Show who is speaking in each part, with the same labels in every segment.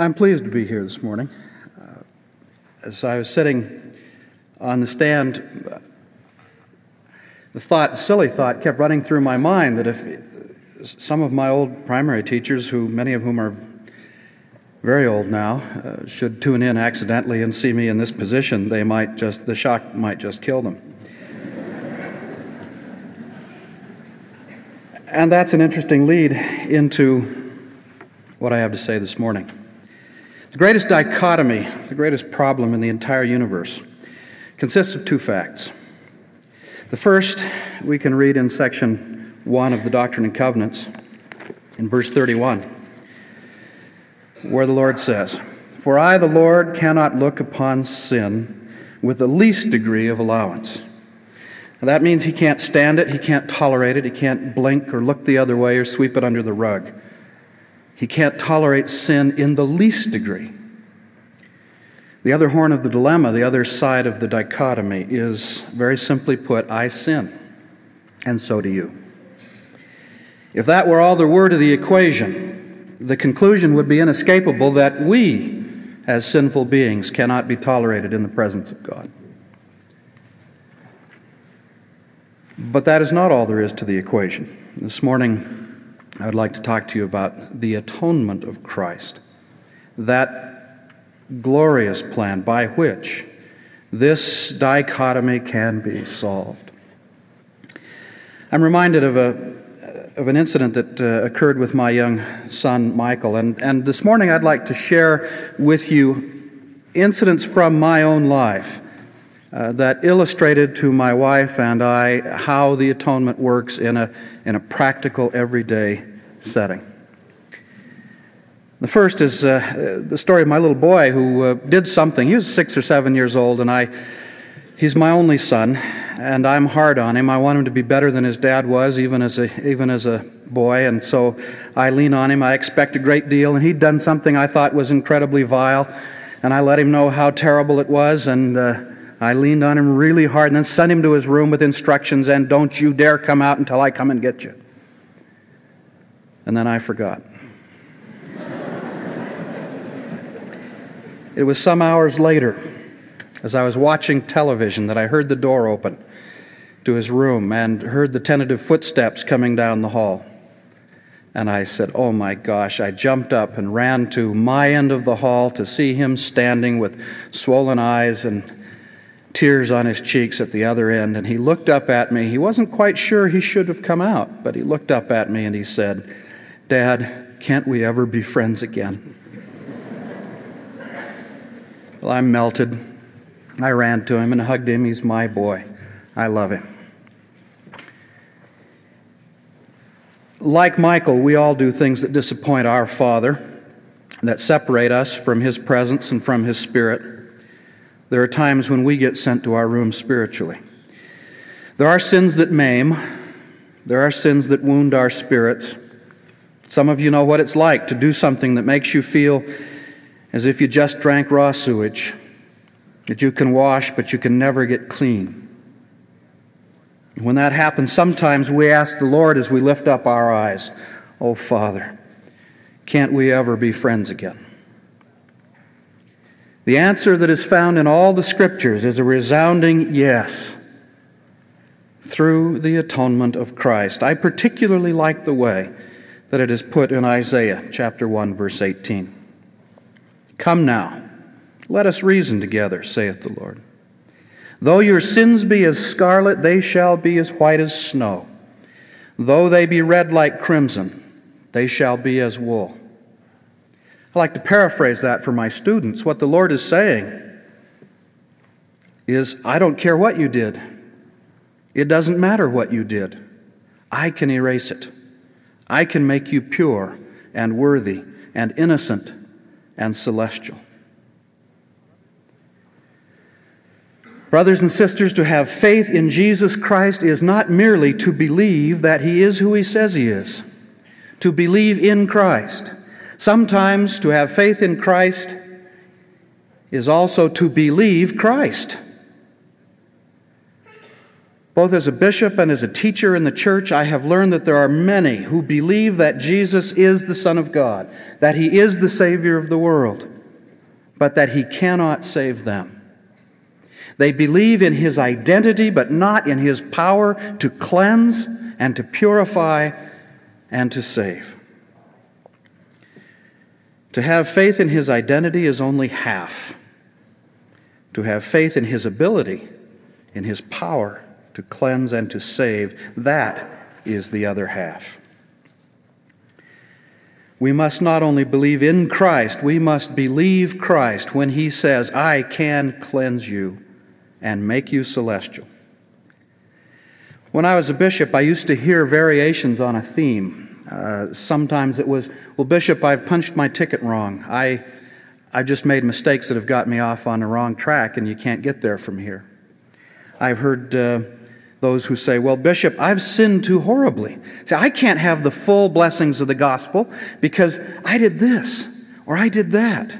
Speaker 1: I'm pleased to be here this morning. Uh, as I was sitting on the stand, uh, the thought, silly thought, kept running through my mind that if some of my old primary teachers, who many of whom are very old now, uh, should tune in accidentally and see me in this position, they might just the shock might just kill them. and that's an interesting lead into what I have to say this morning. The greatest dichotomy, the greatest problem in the entire universe, consists of two facts. The first we can read in section 1 of the Doctrine and Covenants, in verse 31, where the Lord says, For I, the Lord, cannot look upon sin with the least degree of allowance. Now, that means he can't stand it, he can't tolerate it, he can't blink or look the other way or sweep it under the rug. He can't tolerate sin in the least degree. The other horn of the dilemma, the other side of the dichotomy, is very simply put I sin, and so do you. If that were all there were to the equation, the conclusion would be inescapable that we, as sinful beings, cannot be tolerated in the presence of God. But that is not all there is to the equation. This morning, I would like to talk to you about the atonement of Christ, that glorious plan by which this dichotomy can be solved. I'm reminded of a of an incident that uh, occurred with my young son, Michael. And, and this morning I'd like to share with you incidents from my own life uh, that illustrated to my wife and I how the atonement works in a, in a practical, everyday setting. The first is uh, the story of my little boy who uh, did something. He was six or seven years old, and I, he's my only son and I'm hard on him. I want him to be better than his dad was, even as a even as a boy, and so I lean on him. I expect a great deal, and he'd done something I thought was incredibly vile, and I let him know how terrible it was, and uh, I leaned on him really hard, and then sent him to his room with instructions, and don't you dare come out until I come and get you. And then I forgot. it was some hours later as I was watching television that I heard the door open to his room and heard the tentative footsteps coming down the hall. And I said, Oh my gosh. I jumped up and ran to my end of the hall to see him standing with swollen eyes and tears on his cheeks at the other end. And he looked up at me. He wasn't quite sure he should have come out, but he looked up at me and he said, Dad, can't we ever be friends again? well, I melted. I ran to him and hugged him. He's my boy. I love him. Like Michael, we all do things that disappoint our Father, that separate us from His presence and from His Spirit. There are times when we get sent to our room spiritually. There are sins that maim, there are sins that wound our spirits. Some of you know what it's like to do something that makes you feel as if you just drank raw sewage, that you can wash, but you can never get clean. When that happens, sometimes we ask the Lord as we lift up our eyes, Oh, Father, can't we ever be friends again? The answer that is found in all the scriptures is a resounding yes through the atonement of Christ. I particularly like the way that it is put in Isaiah chapter 1 verse 18. Come now, let us reason together, saith the Lord. Though your sins be as scarlet, they shall be as white as snow. Though they be red like crimson, they shall be as wool. I like to paraphrase that for my students. What the Lord is saying is, I don't care what you did. It doesn't matter what you did. I can erase it. I can make you pure and worthy and innocent and celestial. Brothers and sisters, to have faith in Jesus Christ is not merely to believe that He is who He says He is, to believe in Christ. Sometimes to have faith in Christ is also to believe Christ. Both as a bishop and as a teacher in the church, I have learned that there are many who believe that Jesus is the Son of God, that He is the Savior of the world, but that He cannot save them. They believe in His identity, but not in His power to cleanse and to purify and to save. To have faith in His identity is only half. To have faith in His ability, in His power, to cleanse and to save, that is the other half. We must not only believe in Christ, we must believe Christ when He says, I can cleanse you and make you celestial. When I was a bishop, I used to hear variations on a theme. Uh, sometimes it was, Well, Bishop, I've punched my ticket wrong. I, I just made mistakes that have got me off on the wrong track, and you can't get there from here. I've heard. Uh, those who say, Well, Bishop, I've sinned too horribly. Say, I can't have the full blessings of the gospel because I did this or I did that.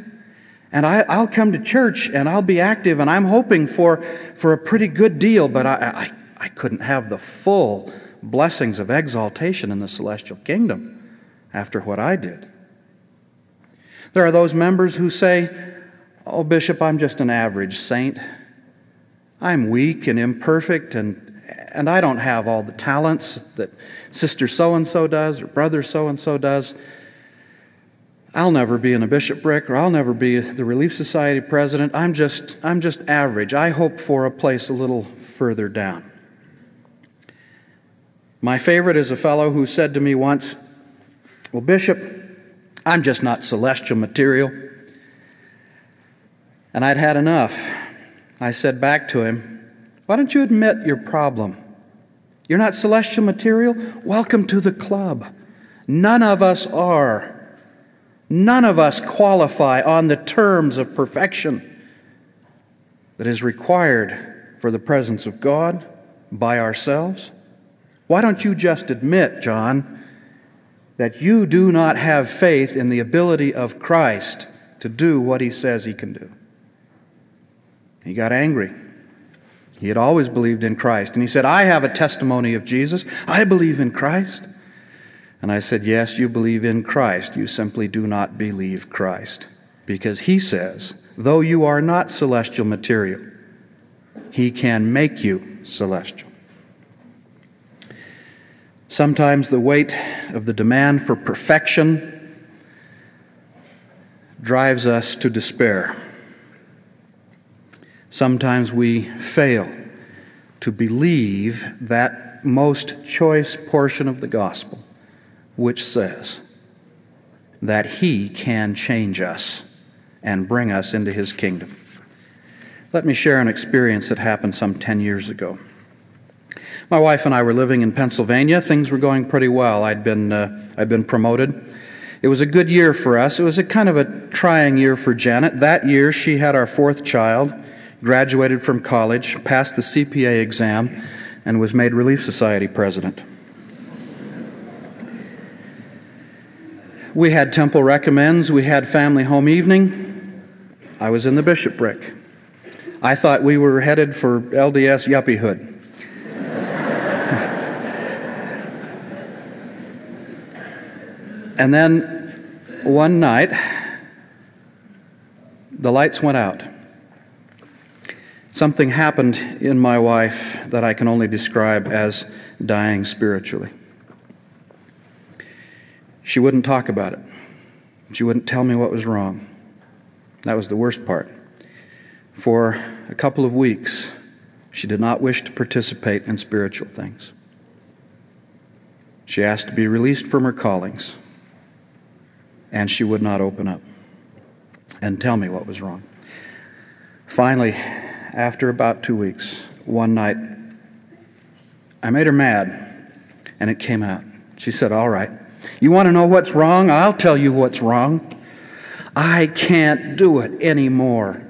Speaker 1: And I, will come to church and I'll be active and I'm hoping for, for a pretty good deal, but I, I, I couldn't have the full blessings of exaltation in the celestial kingdom after what I did. There are those members who say, Oh, Bishop, I'm just an average saint. I'm weak and imperfect and and I don't have all the talents that sister so and so does or brother so and so does. I'll never be in a bishopric or I'll never be the Relief Society president. I'm just, I'm just average. I hope for a place a little further down. My favorite is a fellow who said to me once, Well, Bishop, I'm just not celestial material. And I'd had enough. I said back to him, why don't you admit your problem? You're not celestial material? Welcome to the club. None of us are. None of us qualify on the terms of perfection that is required for the presence of God by ourselves. Why don't you just admit, John, that you do not have faith in the ability of Christ to do what he says he can do? He got angry. He had always believed in Christ. And he said, I have a testimony of Jesus. I believe in Christ. And I said, Yes, you believe in Christ. You simply do not believe Christ. Because he says, though you are not celestial material, he can make you celestial. Sometimes the weight of the demand for perfection drives us to despair. Sometimes we fail to believe that most choice portion of the gospel, which says that He can change us and bring us into His kingdom. Let me share an experience that happened some 10 years ago. My wife and I were living in Pennsylvania. Things were going pretty well. I'd been, uh, I'd been promoted. It was a good year for us. It was a kind of a trying year for Janet. That year, she had our fourth child graduated from college, passed the CPA exam, and was made Relief Society president. We had temple recommends, we had family home evening. I was in the bishopric. I thought we were headed for LDS yuppiehood. and then one night, the lights went out. Something happened in my wife that I can only describe as dying spiritually. She wouldn't talk about it. She wouldn't tell me what was wrong. That was the worst part. For a couple of weeks, she did not wish to participate in spiritual things. She asked to be released from her callings, and she would not open up and tell me what was wrong. Finally, after about two weeks, one night, I made her mad, and it came out. She said, All right. You want to know what's wrong? I'll tell you what's wrong. I can't do it anymore.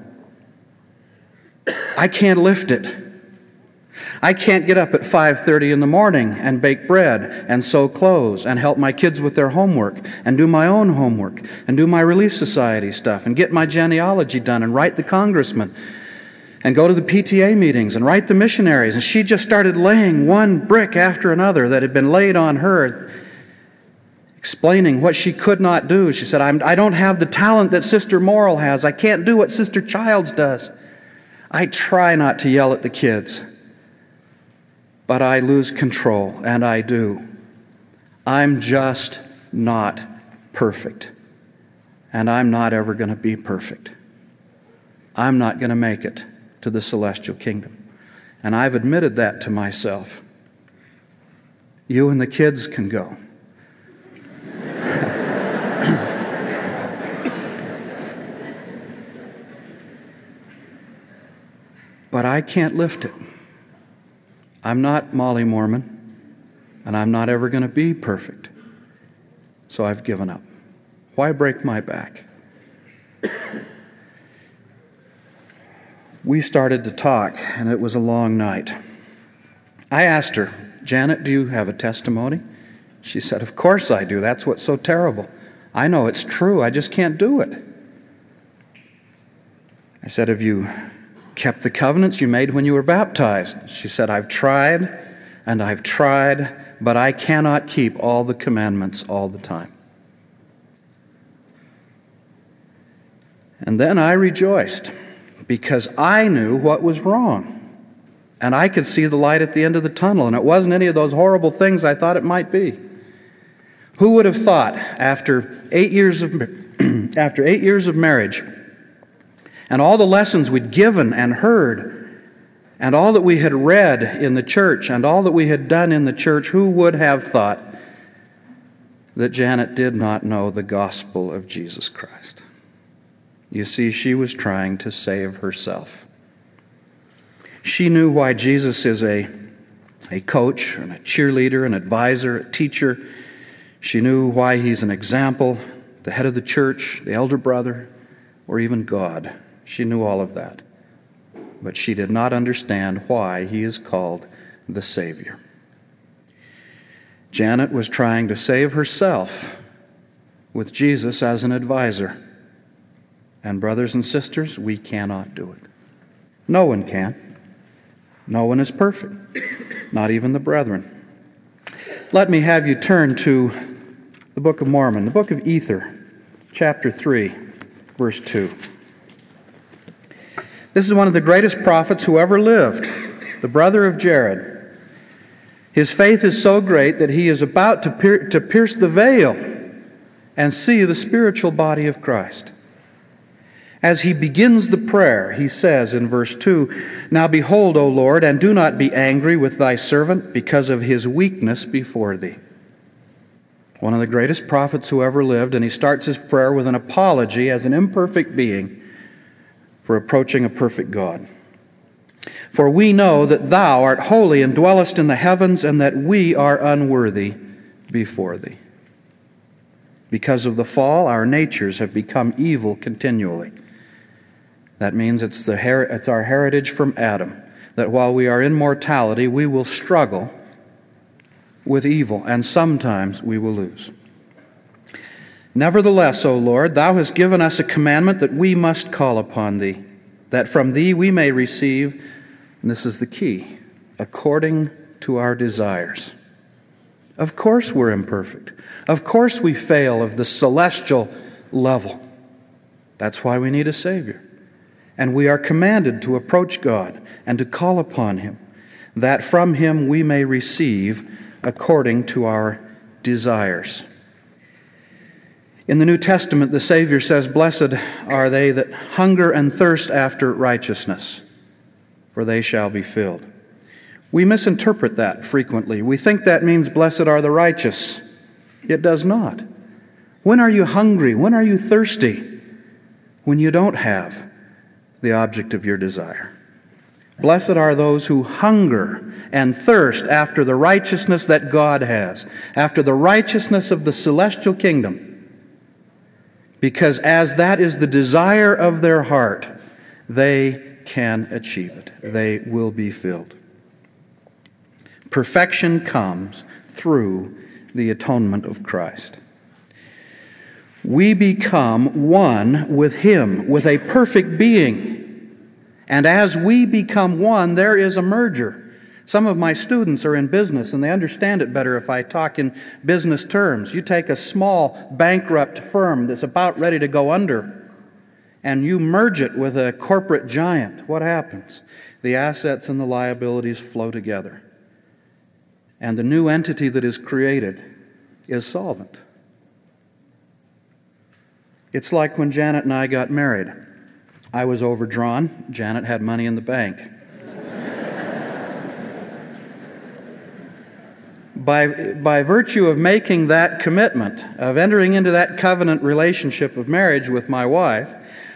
Speaker 1: I can't lift it. I can't get up at 5:30 in the morning and bake bread and sew clothes and help my kids with their homework and do my own homework and do my relief society stuff and get my genealogy done and write the congressman and go to the PTA meetings and write the missionaries and she just started laying one brick after another that had been laid on her explaining what she could not do. She said, I'm, I do not have the talent that Sister Morrill has. I can't do what Sister Childs does. I try not to yell at the kids but I lose control, and I do. I'm just not perfect. And I'm not ever going to be perfect. I'm not going to make it to the celestial kingdom. And I've admitted that to myself. You and the kids can go. but I can't lift it. I'm not Molly Mormon, and I'm not ever going to be perfect. So I've given up. Why break my back? We started to talk, and it was a long night. I asked her, Janet, do you have a testimony? She said, Of course I do. That's what's so terrible. I know it's true. I just can't do it. I said, Have you kept the covenants you made when you were baptized. She said, I've tried and I've tried, but I cannot keep all the commandments all the time. And then I rejoiced because I knew what was wrong. And I could see the light at the end of the tunnel, and it wasn't any of those horrible things I thought it might be. Who would have thought after eight years of, after eight years of marriage and all the lessons we'd given and heard, and all that we had read in the church, and all that we had done in the church, who would have thought that Janet did not know the gospel of Jesus Christ? You see, she was trying to save herself. She knew why Jesus is a, a coach and a cheerleader, an advisor, a teacher. She knew why he's an example, the head of the church, the elder brother, or even God. She knew all of that. But she did not understand why he is called the Savior. Janet was trying to save herself with Jesus as an advisor. And, brothers and sisters, we cannot do it. No one can. No one is perfect, not even the brethren. Let me have you turn to the Book of Mormon, the Book of Ether, chapter 3, verse 2. This is one of the greatest prophets who ever lived, the brother of Jared. His faith is so great that he is about to, pier- to pierce the veil and see the spiritual body of Christ. As he begins the prayer, he says in verse 2 Now behold, O Lord, and do not be angry with thy servant because of his weakness before thee. One of the greatest prophets who ever lived, and he starts his prayer with an apology as an imperfect being for approaching a perfect God. For we know that thou art holy and dwellest in the heavens, and that we are unworthy before thee. Because of the fall, our natures have become evil continually. That means it's, the her- it's our heritage from Adam, that while we are in mortality, we will struggle with evil, and sometimes we will lose. Nevertheless, O Lord, thou hast given us a commandment that we must call upon thee, that from thee we may receive, and this is the key, according to our desires. Of course, we're imperfect. Of course, we fail of the celestial level. That's why we need a Savior. And we are commanded to approach God and to call upon Him, that from Him we may receive according to our desires. In the New Testament, the Savior says, Blessed are they that hunger and thirst after righteousness, for they shall be filled. We misinterpret that frequently. We think that means, Blessed are the righteous. It does not. When are you hungry? When are you thirsty? When you don't have the object of your desire. Blessed are those who hunger and thirst after the righteousness that God has, after the righteousness of the celestial kingdom. Because as that is the desire of their heart, they can achieve it. They will be filled. Perfection comes through the atonement of Christ. We become one with Him, with a perfect being. And as we become one, there is a merger. Some of my students are in business and they understand it better if I talk in business terms. You take a small bankrupt firm that's about ready to go under and you merge it with a corporate giant. What happens? The assets and the liabilities flow together. And the new entity that is created is solvent. It's like when Janet and I got married. I was overdrawn, Janet had money in the bank. by, by virtue of making that commitment, of entering into that covenant relationship of marriage with my wife,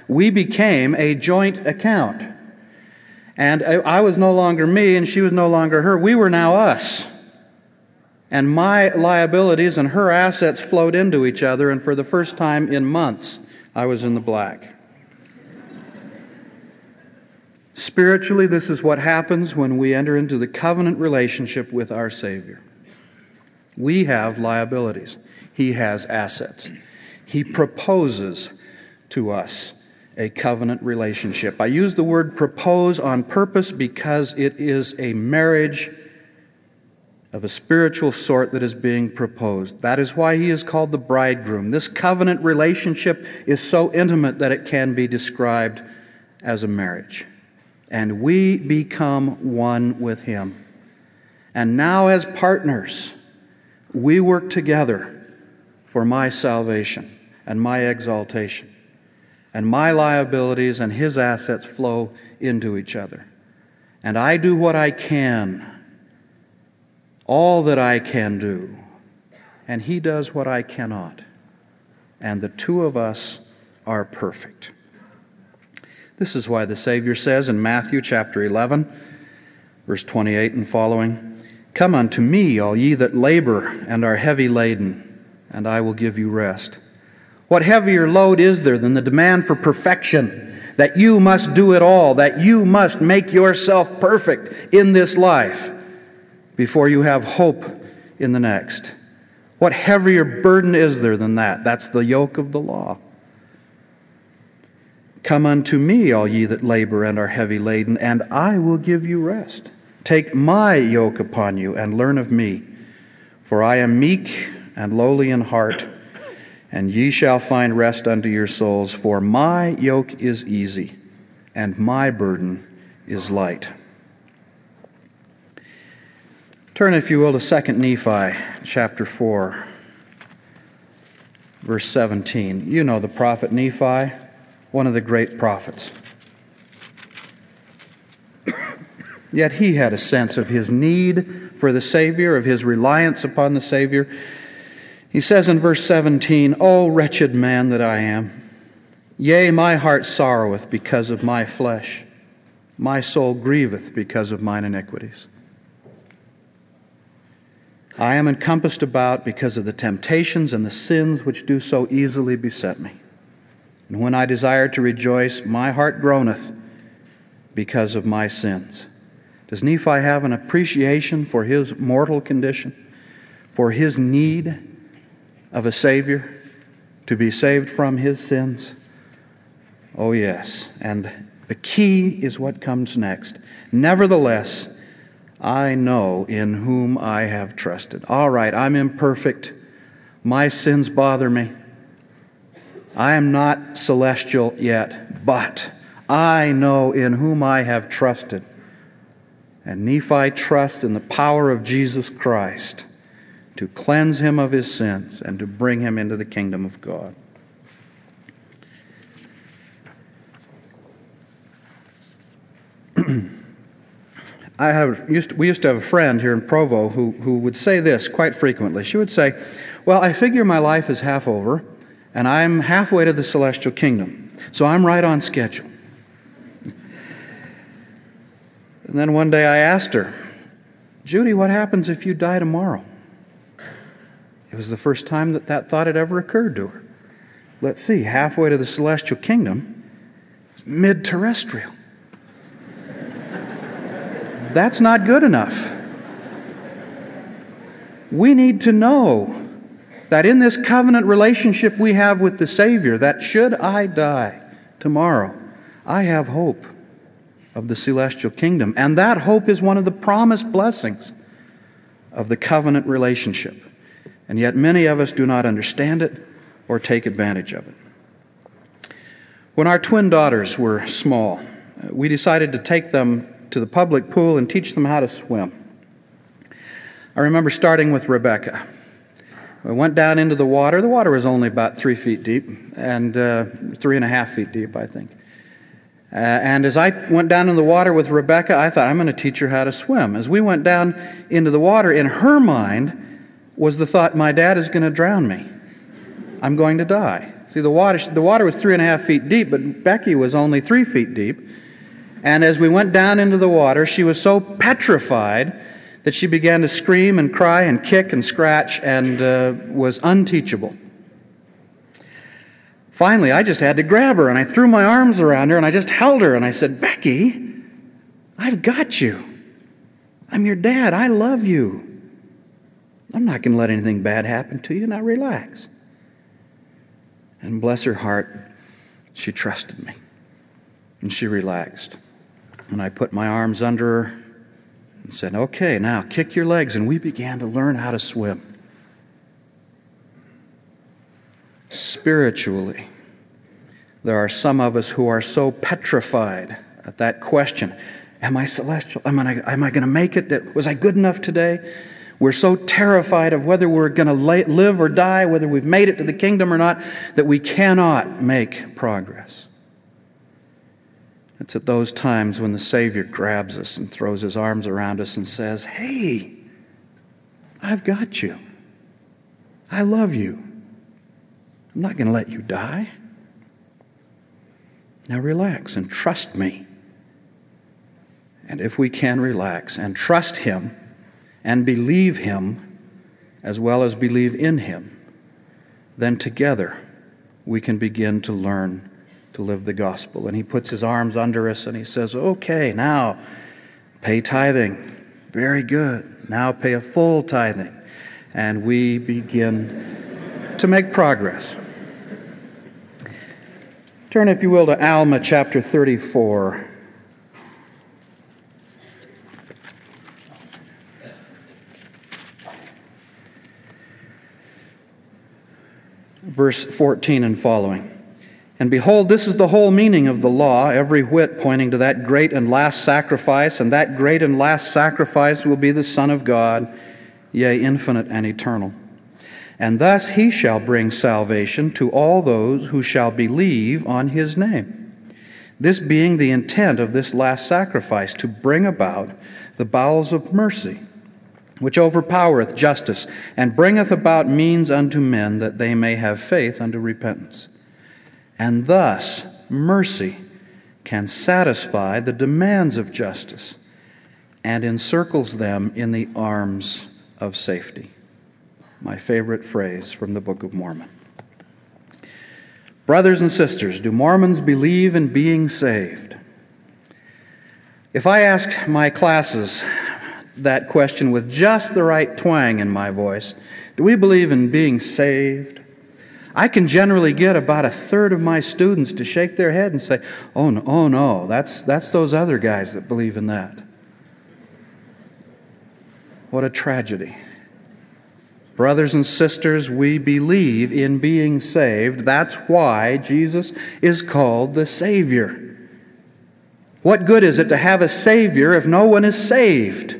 Speaker 1: we became a joint account. And I was no longer me and she was no longer her. We were now us. And my liabilities and her assets flowed into each other, and for the first time in months, I was in the black. Spiritually, this is what happens when we enter into the covenant relationship with our Savior. We have liabilities, He has assets. He proposes to us a covenant relationship. I use the word propose on purpose because it is a marriage of a spiritual sort that is being proposed. That is why he is called the bridegroom. This covenant relationship is so intimate that it can be described as a marriage. And we become one with him. And now, as partners, we work together for my salvation and my exaltation. And my liabilities and his assets flow into each other. And I do what I can, all that I can do. And he does what I cannot. And the two of us are perfect. This is why the Savior says in Matthew chapter 11, verse 28 and following, Come unto me, all ye that labor and are heavy laden, and I will give you rest. What heavier load is there than the demand for perfection? That you must do it all, that you must make yourself perfect in this life before you have hope in the next. What heavier burden is there than that? That's the yoke of the law. Come unto me, all ye that labor and are heavy laden, and I will give you rest. Take my yoke upon you and learn of me, for I am meek and lowly in heart, and ye shall find rest unto your souls. For my yoke is easy, and my burden is light. Turn, if you will, to 2 Nephi chapter 4, verse 17. You know the prophet Nephi, one of the great prophets. Yet he had a sense of his need for the Savior, of his reliance upon the Savior. He says in verse 17, O wretched man that I am, yea, my heart sorroweth because of my flesh, my soul grieveth because of mine iniquities. I am encompassed about because of the temptations and the sins which do so easily beset me. And when I desire to rejoice, my heart groaneth because of my sins. Does Nephi have an appreciation for his mortal condition, for his need of a Savior to be saved from his sins? Oh, yes. And the key is what comes next. Nevertheless, I know in whom I have trusted. All right, I'm imperfect. My sins bother me. I am not celestial yet, but I know in whom I have trusted. And Nephi trusts in the power of Jesus Christ to cleanse him of his sins and to bring him into the kingdom of God. I have, used to, we used to have a friend here in Provo who, who would say this quite frequently. She would say, Well, I figure my life is half over, and I'm halfway to the celestial kingdom, so I'm right on schedule. And then one day I asked her, Judy, what happens if you die tomorrow? It was the first time that that thought had ever occurred to her. Let's see, halfway to the celestial kingdom, mid terrestrial. That's not good enough. We need to know that in this covenant relationship we have with the Savior, that should I die tomorrow, I have hope of the celestial kingdom. And that hope is one of the promised blessings of the covenant relationship. And yet many of us do not understand it or take advantage of it. When our twin daughters were small, we decided to take them to the public pool and teach them how to swim. I remember starting with Rebecca. We went down into the water. The water was only about three feet deep, and uh, three and a half feet deep, I think. Uh, and as I went down in the water with Rebecca, I thought, I'm going to teach her how to swim. As we went down into the water, in her mind was the thought, my dad is going to drown me. I'm going to die. See, the water, the water was three and a half feet deep, but Becky was only three feet deep. And as we went down into the water, she was so petrified that she began to scream and cry and kick and scratch and uh, was unteachable. Finally, I just had to grab her and I threw my arms around her and I just held her and I said, Becky, I've got you. I'm your dad. I love you. I'm not going to let anything bad happen to you. Now relax. And bless her heart, she trusted me. And she relaxed. And I put my arms under her and said, Okay, now kick your legs. And we began to learn how to swim. Spiritually, there are some of us who are so petrified at that question Am I celestial? Am I, am I going to make it? Was I good enough today? We're so terrified of whether we're going to live or die, whether we've made it to the kingdom or not, that we cannot make progress. It's at those times when the Savior grabs us and throws his arms around us and says, Hey, I've got you. I love you. I'm not going to let you die. Now relax and trust me. And if we can relax and trust Him, and believe Him as well as believe in Him, then together we can begin to learn to live the gospel. And He puts His arms under us and He says, Okay, now pay tithing. Very good. Now pay a full tithing. And we begin to make progress. Turn, if you will, to Alma chapter 34. verse 14 and following. And behold, this is the whole meaning of the law, every whit pointing to that great and last sacrifice, and that great and last sacrifice will be the Son of God, yea, infinite and eternal. And thus he shall bring salvation to all those who shall believe on his name. This being the intent of this last sacrifice, to bring about the bowels of mercy which overpowereth justice, and bringeth about means unto men that they may have faith unto repentance. And thus mercy can satisfy the demands of justice and encircles them in the arms of safety. My favorite phrase from the Book of Mormon. Brothers and sisters, do Mormons believe in being saved? If I ask my classes that question with just the right twang in my voice Do we believe in being saved? I can generally get about a third of my students to shake their head and say, Oh, no, oh, no that's, that's those other guys that believe in that. What a tragedy. Brothers and sisters, we believe in being saved. That's why Jesus is called the Savior. What good is it to have a Savior if no one is saved?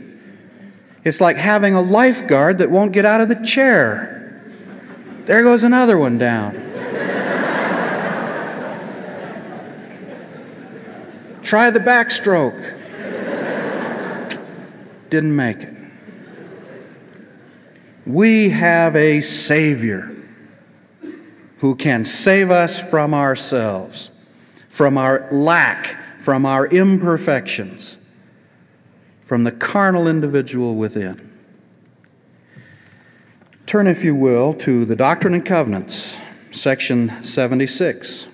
Speaker 1: It's like having a lifeguard that won't get out of the chair. There goes another one down. Try the backstroke. Didn't make it. We have a Savior who can save us from ourselves, from our lack, from our imperfections from the carnal individual within. Turn, if you will, to the Doctrine and Covenants, section 76,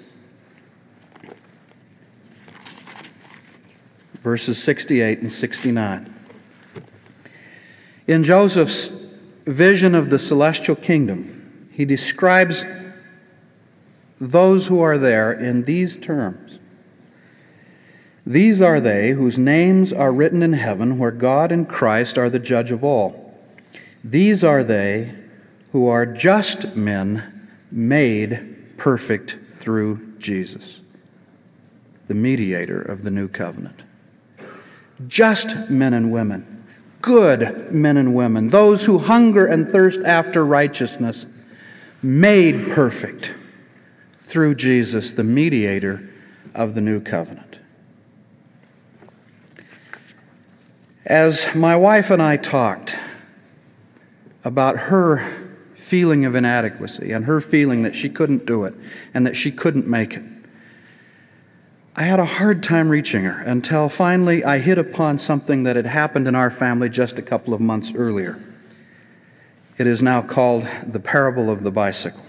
Speaker 1: verses 68 and 69. In Joseph's vision of the celestial kingdom, he describes those who are there in these terms These are they whose names are written in heaven, where God and Christ are the judge of all. These are they who are just men made perfect through Jesus, the mediator of the new covenant. Just men and women, good men and women, those who hunger and thirst after righteousness, made perfect through Jesus, the mediator of the new covenant. As my wife and I talked about her feeling of inadequacy and her feeling that she couldn't do it and that she couldn't make it. I had a hard time reaching her until finally I hit upon something that had happened in our family just a couple of months earlier. It is now called the parable of the bicycle.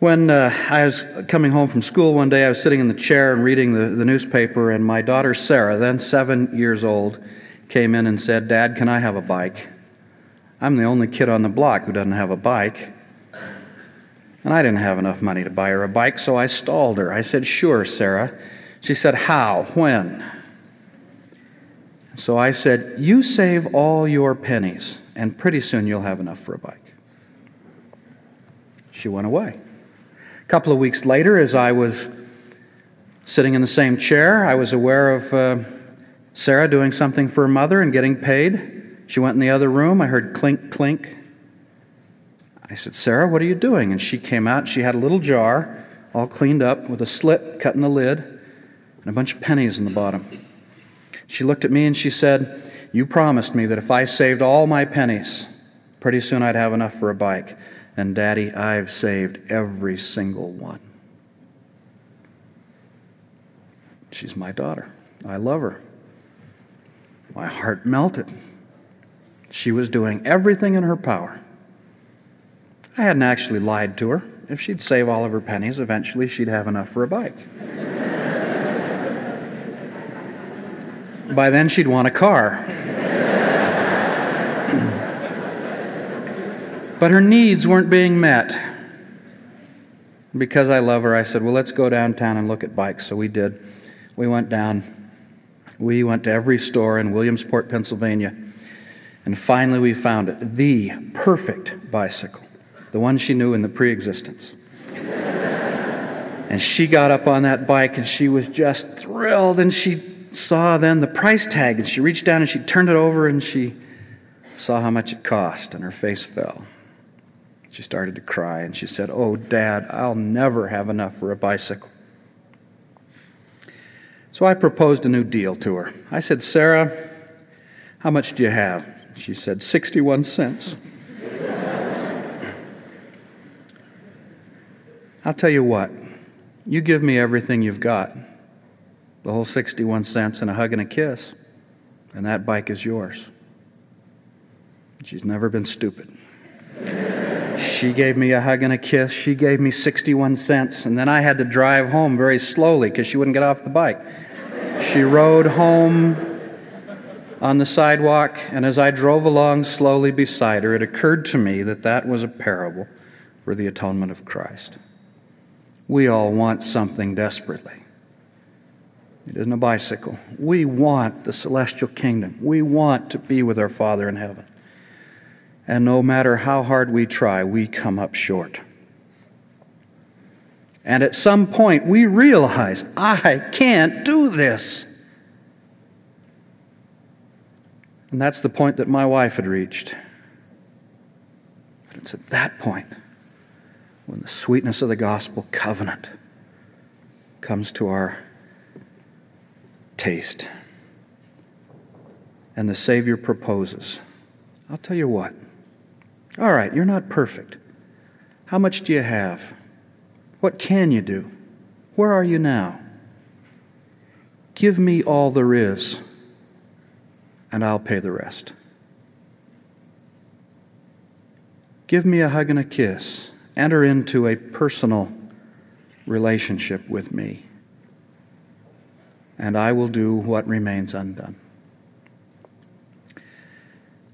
Speaker 1: When uh, I was coming home from school one day, I was sitting in the chair and reading the, the newspaper, and my daughter Sarah, then seven years old, came in and said, Dad, can I have a bike? I'm the only kid on the block who doesn't have a bike. And I didn't have enough money to buy her a bike, so I stalled her. I said, Sure, Sarah. She said, How? When? So I said, You save all your pennies, and pretty soon you'll have enough for a bike. She went away. A couple of weeks later, as I was sitting in the same chair, I was aware of uh, Sarah doing something for her mother and getting paid. She went in the other room. I heard clink, clink. I said, Sarah, what are you doing? And she came out. She had a little jar, all cleaned up, with a slit cut in the lid and a bunch of pennies in the bottom. She looked at me and she said, You promised me that if I saved all my pennies, pretty soon I'd have enough for a bike. And, Daddy, I've saved every single one. She's my daughter. I love her. My heart melted. She was doing everything in her power. I hadn't actually lied to her. If she'd save all of her pennies, eventually she'd have enough for a bike. By then, she'd want a car. but her needs weren't being met. Because I love her, I said, Well, let's go downtown and look at bikes. So we did. We went down. We went to every store in Williamsport, Pennsylvania and finally, we found it the perfect bicycle, the one she knew in the pre existence. and she got up on that bike and she was just thrilled. And she saw then the price tag and she reached down and she turned it over and she saw how much it cost and her face fell. She started to cry and she said, Oh, Dad, I'll never have enough for a bicycle. So I proposed a new deal to her. I said, Sarah, how much do you have? She said, 61 cents. I'll tell you what, you give me everything you've got the whole 61 cents and a hug and a kiss, and that bike is yours. She's never been stupid. She gave me a hug and a kiss. She gave me 61 cents, and then I had to drive home very slowly because she wouldn't get off the bike. She rode home on the sidewalk, and as I drove along slowly beside her, it occurred to me that that was a parable for the atonement of Christ. We all want something desperately. It isn't a bicycle. We want the celestial kingdom. We want to be with our Father in heaven. And no matter how hard we try, we come up short. And at some point, we realize, I can't do this. And that's the point that my wife had reached. But it's at that point when the sweetness of the gospel covenant comes to our taste. And the Savior proposes I'll tell you what. All right, you're not perfect. How much do you have? What can you do? Where are you now? Give me all there is, and I'll pay the rest. Give me a hug and a kiss. Enter into a personal relationship with me, and I will do what remains undone.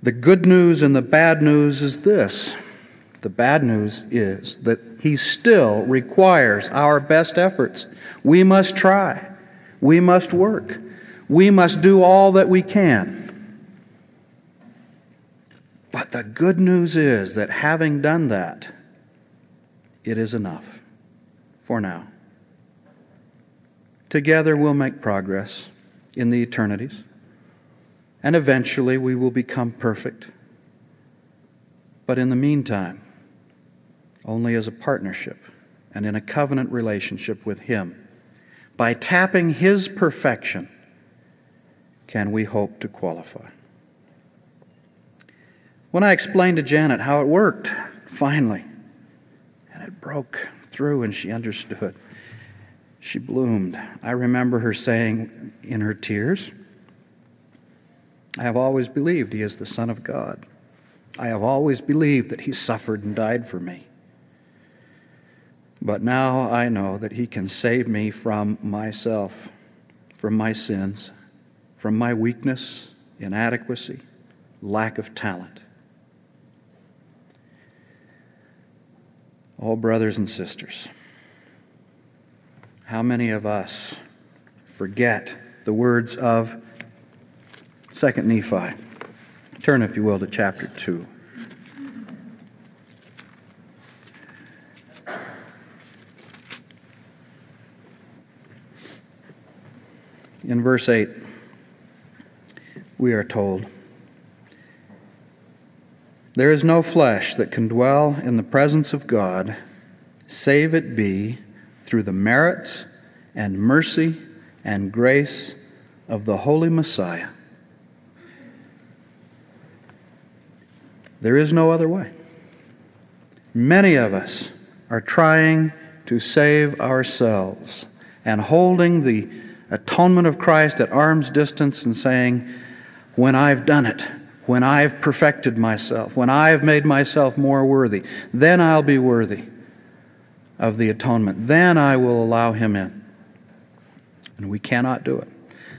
Speaker 1: The good news and the bad news is this. The bad news is that He still requires our best efforts. We must try. We must work. We must do all that we can. The good news is that having done that, it is enough for now. Together we'll make progress in the eternities, and eventually we will become perfect. But in the meantime, only as a partnership and in a covenant relationship with Him by tapping His perfection, can we hope to qualify. When I explained to Janet how it worked, finally, and it broke through and she understood, she bloomed. I remember her saying in her tears, I have always believed He is the Son of God. I have always believed that He suffered and died for me. But now I know that He can save me from myself, from my sins, from my weakness, inadequacy, lack of talent. Oh, brothers and sisters, how many of us forget the words of 2 Nephi? Turn, if you will, to chapter 2. In verse 8, we are told, There is no flesh that can dwell in the presence of God, save it be through the merits and mercy and grace of the Holy Messiah. There is no other way. Many of us are trying to save ourselves and holding the atonement of Christ at arm's distance and saying, When I've done it, when I've perfected myself, when I've made myself more worthy, then I'll be worthy of the atonement. Then I will allow him in. And we cannot do it.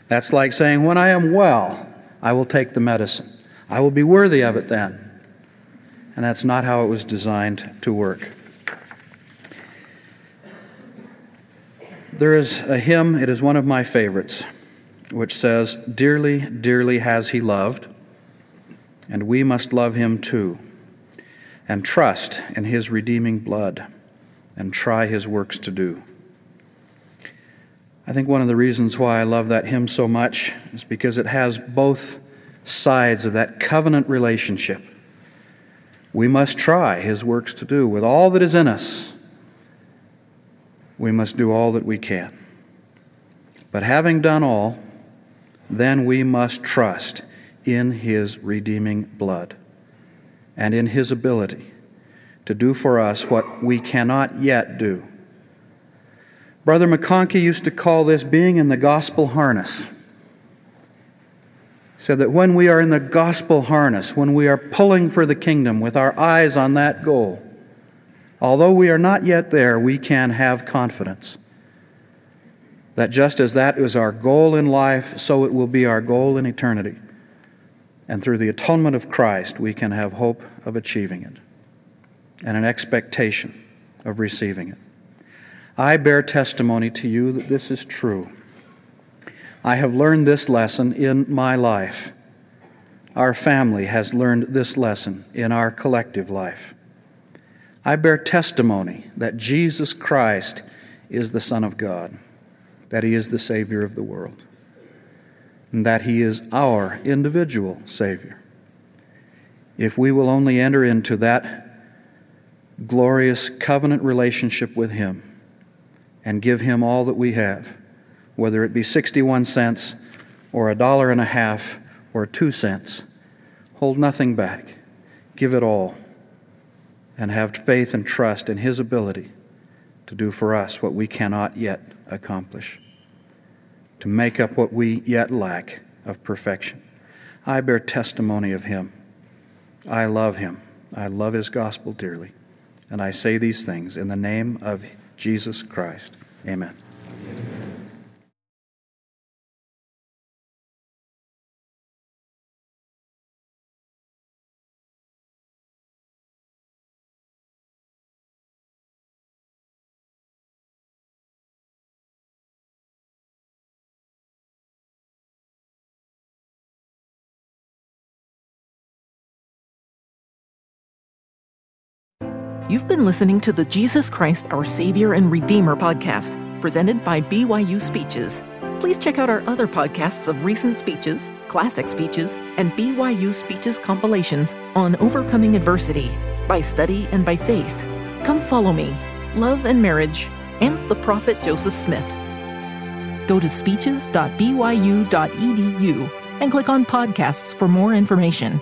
Speaker 1: That's like saying, When I am well, I will take the medicine. I will be worthy of it then. And that's not how it was designed to work. There is a hymn, it is one of my favorites, which says, Dearly, dearly has he loved, and we must love him too, and trust in his redeeming blood, and try his works to do. I think one of the reasons why I love that hymn so much is because it has both sides of that covenant relationship. We must try his works to do with all that is in us we must do all that we can. But having done all, then we must trust in His redeeming blood and in His ability to do for us what we cannot yet do. Brother McConkie used to call this being in the gospel harness. He said that when we are in the gospel harness, when we are pulling for the kingdom with our eyes on that goal, Although we are not yet there, we can have confidence that just as that is our goal in life, so it will be our goal in eternity. And through the atonement of Christ, we can have hope of achieving it and an expectation of receiving it. I bear testimony to you that this is true. I have learned this lesson in my life. Our family has learned this lesson in our collective life. I bear testimony that Jesus Christ is the Son of God, that He is the Savior of the world, and that He is our individual Savior. If we will only enter into that glorious covenant relationship with Him and give Him all that we have, whether it be 61 cents or a dollar and a half or two cents, hold nothing back, give it all and have faith and trust in His ability to do for us what we cannot yet accomplish. To make up what we yet lack of perfection. I bear testimony of him. I love him. I love his gospel dearly. And I say these things in the name of Jesus Christ. Amen.
Speaker 2: You've been listening to the Jesus Christ, Our Savior and Redeemer podcast, presented by BYU Speeches. Please check out our other podcasts of recent speeches, classic speeches, and BYU Speeches compilations on overcoming adversity by study and by faith. Come follow me, love and marriage, and the prophet Joseph Smith. Go to speeches.byu.edu and click on podcasts for more information.